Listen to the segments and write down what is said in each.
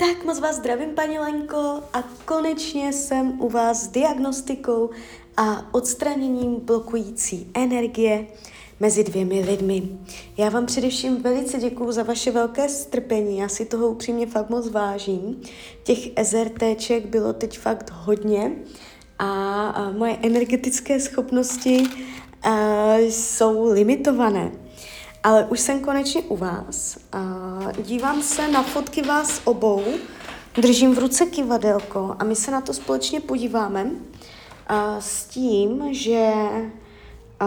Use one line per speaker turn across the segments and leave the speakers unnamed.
Tak moc vás zdravím, paní Lenko, a konečně jsem u vás s diagnostikou a odstraněním blokující energie mezi dvěmi lidmi. Já vám především velice děkuju za vaše velké strpení, já si toho upřímně fakt moc vážím. Těch SRTček bylo teď fakt hodně a, moje energetické schopnosti a, jsou limitované. Ale už jsem konečně u vás. A dívám se na fotky vás obou, držím v ruce kivadelko a my se na to společně podíváme a s tím, že a,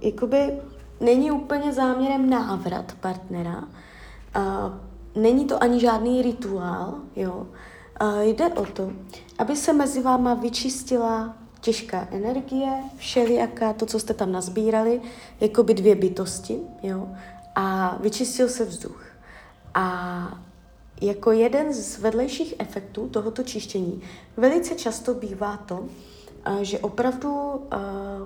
jakoby není úplně záměrem návrat partnera, a, není to ani žádný rituál, jo. A jde o to, aby se mezi váma vyčistila těžká energie, všelijaká, to, co jste tam nazbírali, jako by dvě bytosti, jo, a vyčistil se vzduch. A jako jeden z vedlejších efektů tohoto čištění velice často bývá to, že opravdu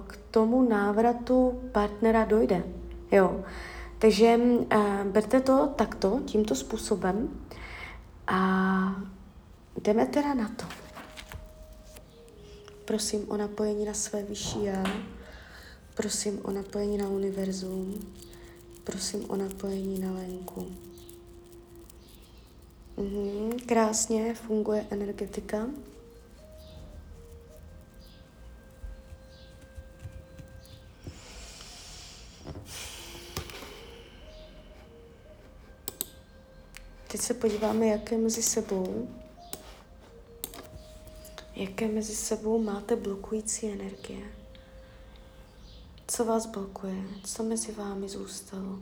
k tomu návratu partnera dojde. Jo. Takže berte to takto, tímto způsobem a jdeme teda na to. Prosím o napojení na své vyšší já. Prosím o napojení na univerzum. Prosím o napojení na Lenku. Mhm, krásně funguje energetika. Teď se podíváme, jak je mezi sebou jaké mezi sebou máte blokující energie. Co vás blokuje? Co mezi vámi zůstalo?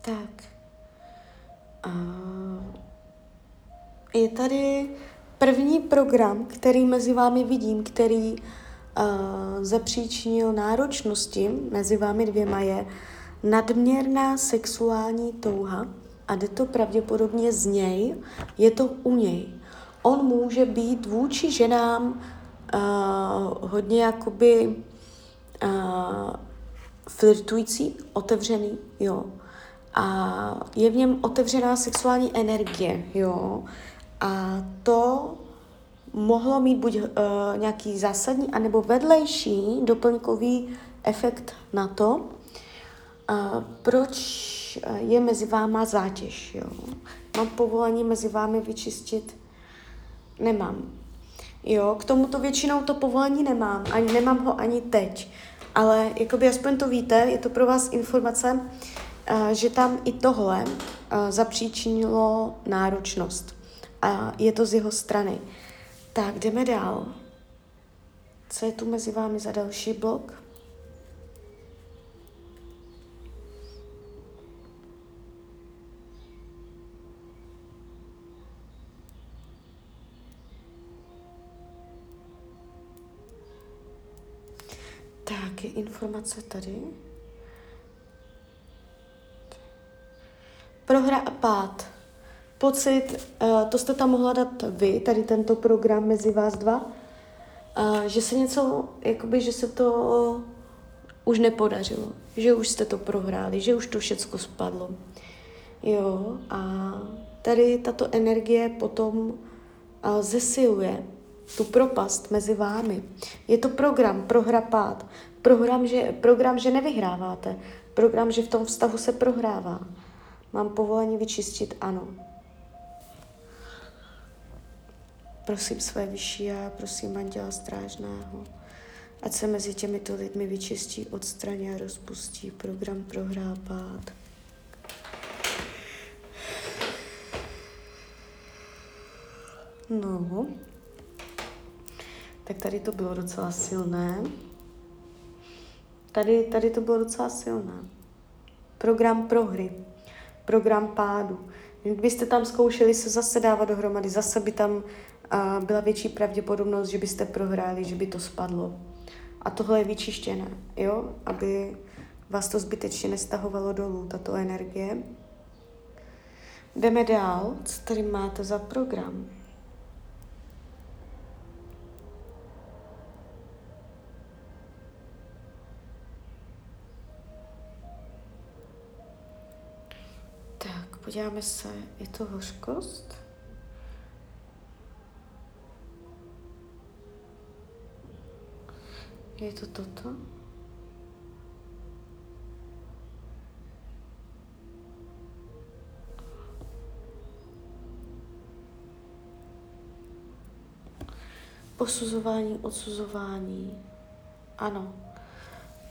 Tak. A je tady První program, který mezi vámi vidím, který uh, zapříčinil náročnosti mezi vámi dvěma, je nadměrná sexuální touha a jde to pravděpodobně z něj, je to u něj. On může být vůči ženám uh, hodně jakoby uh, flirtující, otevřený, jo. A je v něm otevřená sexuální energie, jo. A to mohlo mít buď uh, nějaký zásadní anebo vedlejší doplňkový efekt na to, uh, proč je mezi váma zátěž. Jo? Mám povolení mezi vámi vyčistit? Nemám. Jo, k tomuto většinou to povolení nemám, ani nemám ho ani teď. Ale jakoby aspoň to víte, je to pro vás informace, že tam i tohle zapříčinilo náročnost a je to z jeho strany. Tak, jdeme dál. Co je tu mezi vámi za další blok? Tak, je informace tady. Prohra a pád pocit, uh, to jste tam mohla dát vy, tady tento program mezi vás dva, uh, že se něco, jakoby, že se to už nepodařilo, že už jste to prohráli, že už to všecko spadlo. Jo, a tady tato energie potom uh, zesiluje tu propast mezi vámi. Je to program prohrapát, program že, program, že nevyhráváte, program, že v tom vztahu se prohrává. Mám povolení vyčistit ano. Prosím své vyšší já, prosím Anděla Strážného, ať se mezi těmito lidmi vyčistí, odstraní a rozpustí program prohrápát. No, tak tady to bylo docela silné. Tady, tady to bylo docela silné. Program prohry, program pádu. Kdybyste tam zkoušeli se zase dávat dohromady, zase by tam a byla větší pravděpodobnost, že byste prohráli, že by to spadlo. A tohle je vyčištěné, jo, aby vás to zbytečně nestahovalo dolů, tato energie. Jdeme dál. Co tady máte za program? Tak, podíváme se, je to hořkost? Je to toto? Posuzování, odsuzování. Ano.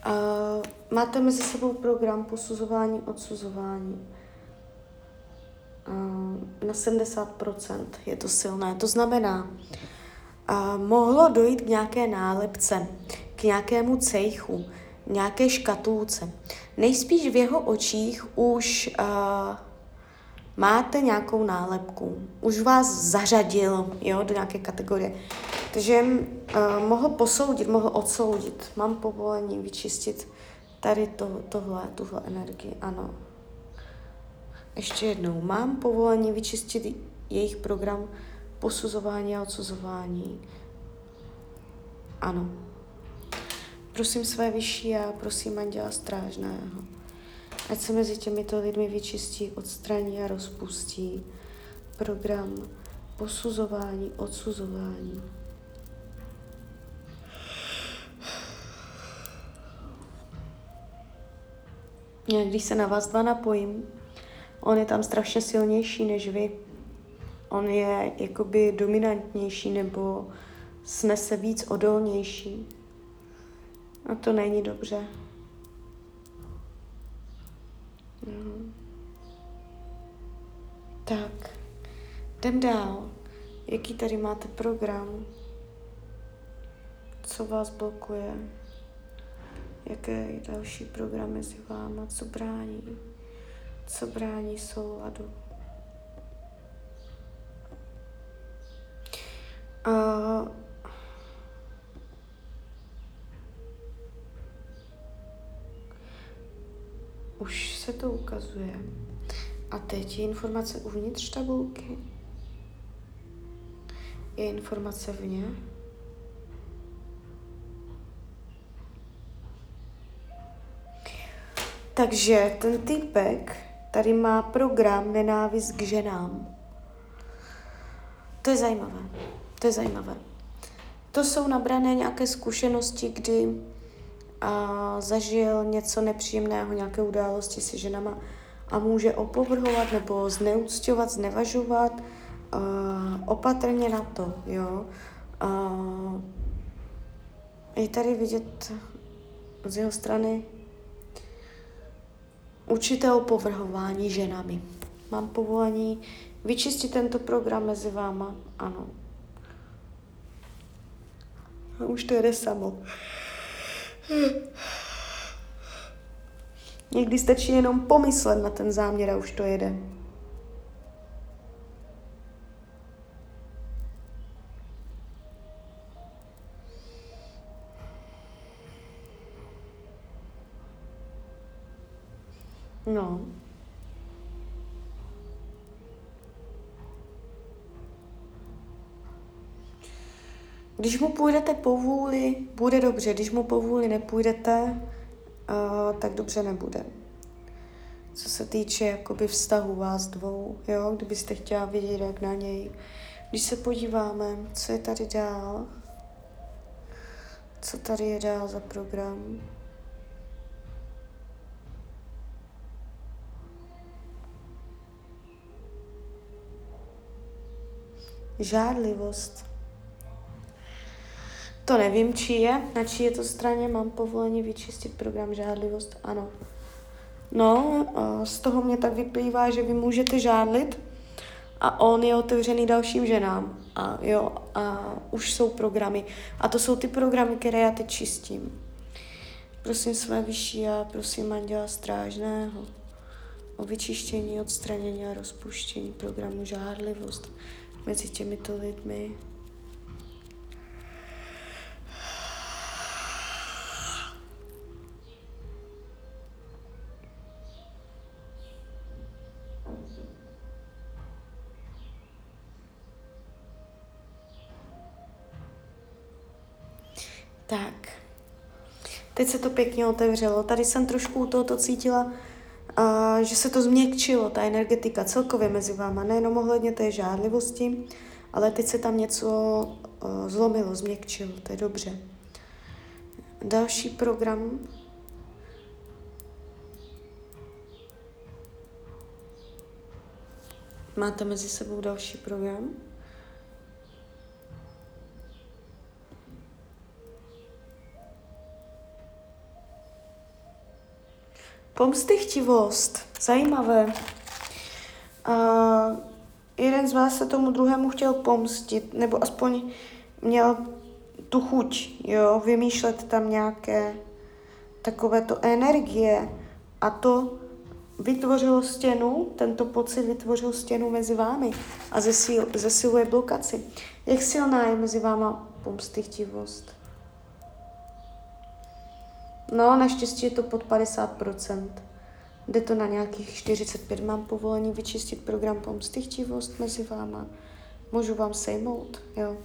Uh, máte mezi sebou program posuzování, odsuzování. Uh, na 70% je to silné. To znamená, uh, mohlo dojít k nějaké nálepce, k nějakému cejchu, nějaké škatulce. Nejspíš v jeho očích už uh, máte nějakou nálepku, už vás zařadil jo, do nějaké kategorie. Takže uh, mohl posoudit, mohl odsoudit. Mám povolení vyčistit tady to, tohle, tuhle energii, ano. Ještě jednou, mám povolení vyčistit jejich program posuzování a odsuzování. Ano. Prosím své vyšší a prosím Anděla Strážného. Ať se mezi těmito lidmi vyčistí, odstraní a rozpustí program posuzování, odsuzování. Já když se na vás dva napojím, on je tam strašně silnější než vy. On je jakoby dominantnější nebo snese víc odolnější. A to není dobře. Mhm. Tak, jdem dál. Jaký tady máte program? Co vás blokuje? Jaké další programy mezi váma? Co brání? Co brání souladu? Uh, už se to ukazuje. A teď je informace uvnitř tabulky. Je informace vně. Takže ten typek tady má program nenávist k ženám. To je zajímavé. To je zajímavé. To jsou nabrané nějaké zkušenosti, kdy a zažil něco nepříjemného, nějaké události se ženama a může opovrhovat nebo zneúcťovat, znevažovat uh, opatrně na to, jo. Uh, je tady vidět z jeho strany určité opovrhování ženami. Mám povolení vyčistit tento program mezi váma? Ano. A už to jde samo. Někdy stačí jenom pomyslet na ten záměr a už to jede. No. Když mu půjdete po vůli, bude dobře. Když mu po vůli nepůjdete, uh, tak dobře nebude. Co se týče jakoby vztahu vás dvou, jo, kdybyste chtěla vidět, jak na něj. Když se podíváme, co je tady dál, co tady je dál za program, Žádlivost. To nevím, či je, na čí je to straně, mám povolení vyčistit program žádlivost, ano. No, z toho mě tak vyplývá, že vy můžete žádlit a on je otevřený dalším ženám. A jo, a už jsou programy. A to jsou ty programy, které já teď čistím. Prosím své vyšší a prosím Anděla Strážného o vyčištění, odstranění a rozpuštění programu žádlivost mezi těmito lidmi. Se to pěkně otevřelo. Tady jsem trošku u tohoto cítila, uh, že se to změkčilo, ta energetika celkově mezi váma, nejenom ohledně té žádlivosti, ale teď se tam něco uh, zlomilo, změkčilo, to je dobře. Další program. Máte mezi sebou další program? Pomstychtivost. Zajímavé. Uh, jeden z vás se tomu druhému chtěl pomstit, nebo aspoň měl tu chuť, jo, vymýšlet tam nějaké takovéto energie a to vytvořilo stěnu, tento pocit vytvořil stěnu mezi vámi a zesil, zesiluje blokaci. Jak silná je mezi váma pomstychtivost? No, naštěstí je to pod 50%. Jde to na nějakých 45. Mám povolení vyčistit program pomstychtivost mezi váma. Můžu vám sejmout, jo.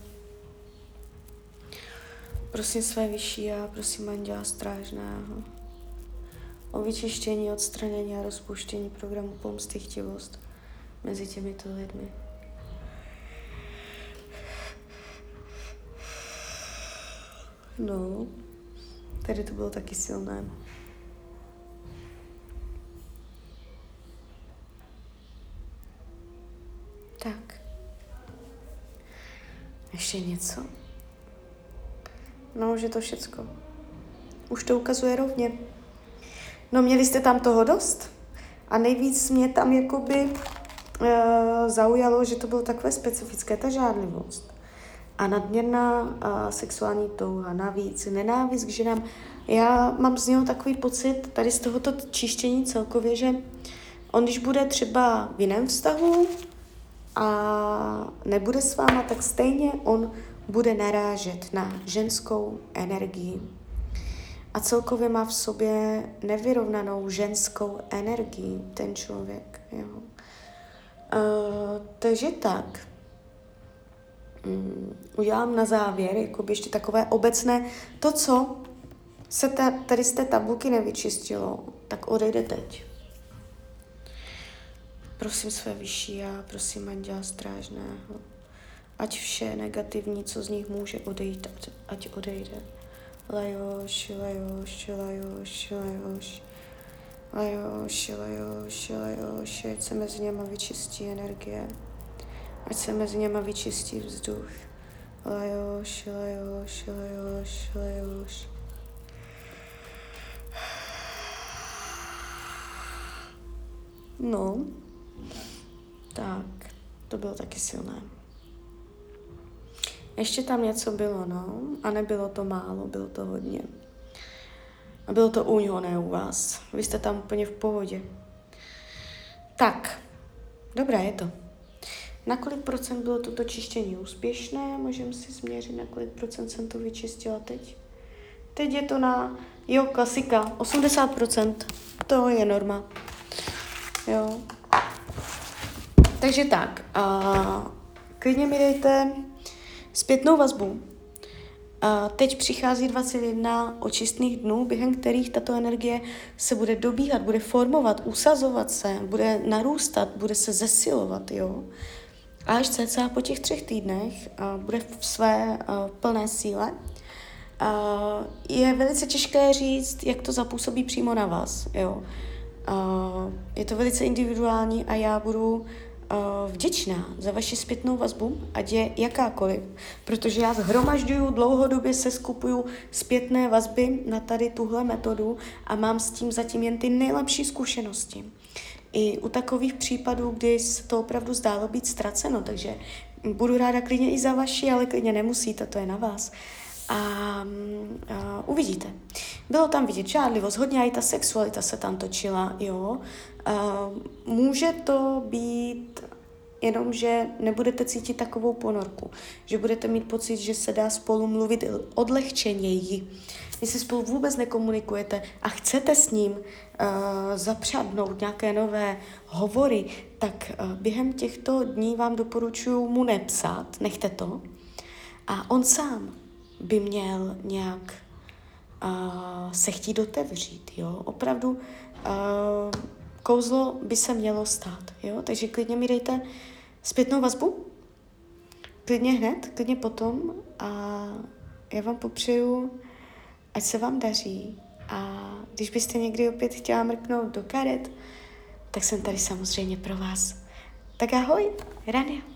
Prosím své vyšší a prosím Anděla Strážného o vyčištění, odstranění a rozpuštění programu pomstychtivost mezi těmito lidmi. No, tady to bylo taky silné. Tak. Ještě něco? No, už je to všecko. Už to ukazuje rovně. No, měli jste tam toho dost. A nejvíc mě tam jakoby uh, zaujalo, že to bylo takové specifické, ta žádlivost. A nadměrná uh, sexuální touha, navíc, nenávist k ženám. Já mám z něho takový pocit, tady z tohoto čištění celkově, že on, když bude třeba v jiném vztahu a nebude s váma, tak stejně on bude narážet na ženskou energii. A celkově má v sobě nevyrovnanou ženskou energii ten člověk. Jo. Uh, takže tak. Um, udělám na závěr jako ještě takové obecné. To, co se ta, tady z té tabulky nevyčistilo, tak odejde teď. Prosím své vyšší a prosím Anděla Strážného ať vše negativní, co z nich může odejít, ať odejde. Lajoš, lajoš, lajoš, lajoš. Lajoš, lajoš, lajoš, ať se mezi něma vyčistí energie. Ať se mezi něma vyčistí vzduch. Lajoš, lajoš, lajoš, lajoš. No, tak, to bylo taky silné. Ještě tam něco bylo, no. A nebylo to málo, bylo to hodně. A bylo to u něho, ne u vás. Vy jste tam úplně v pohodě. Tak, dobré je to. Na kolik procent bylo toto čištění úspěšné? Můžeme si změřit, na kolik procent jsem to vyčistila teď. Teď je to na, jo, klasika, 80%. To je norma. Jo. Takže tak, a klidně mi dejte Zpětnou vazbu. A teď přichází 21 očistných dnů, během kterých tato energie se bude dobíhat, bude formovat, usazovat se, bude narůstat, bude se zesilovat, jo. A až cca po těch třech týdnech bude v své plné síle. Je velice těžké říct, jak to zapůsobí přímo na vás, jo. Je to velice individuální a já budu vděčná za vaši zpětnou vazbu, ať je jakákoliv, protože já zhromažďuju, dlouhodobě se skupuju zpětné vazby na tady tuhle metodu a mám s tím zatím jen ty nejlepší zkušenosti. I u takových případů, kdy se to opravdu zdálo být ztraceno, takže budu ráda klidně i za vaši, ale klidně nemusíte, to je na vás. A, a uvidíte. Bylo tam vidět žádlivost, hodně i ta sexualita se tam točila, jo. A, může to být jenom, že nebudete cítit takovou ponorku, že budete mít pocit, že se dá spolu mluvit odlehčeněji. Jestli spolu vůbec nekomunikujete a chcete s ním uh, zapřádnout nějaké nové hovory, tak uh, během těchto dní vám doporučuji mu nepsat, nechte to. A on sám by měl nějak uh, se chtít otevřít, jo. Opravdu uh, kouzlo by se mělo stát, jo. Takže klidně mi dejte zpětnou vazbu, klidně hned, klidně potom a já vám popřeju, ať se vám daří a když byste někdy opět chtěla mrknout do karet, tak jsem tady samozřejmě pro vás. Tak ahoj, Rania.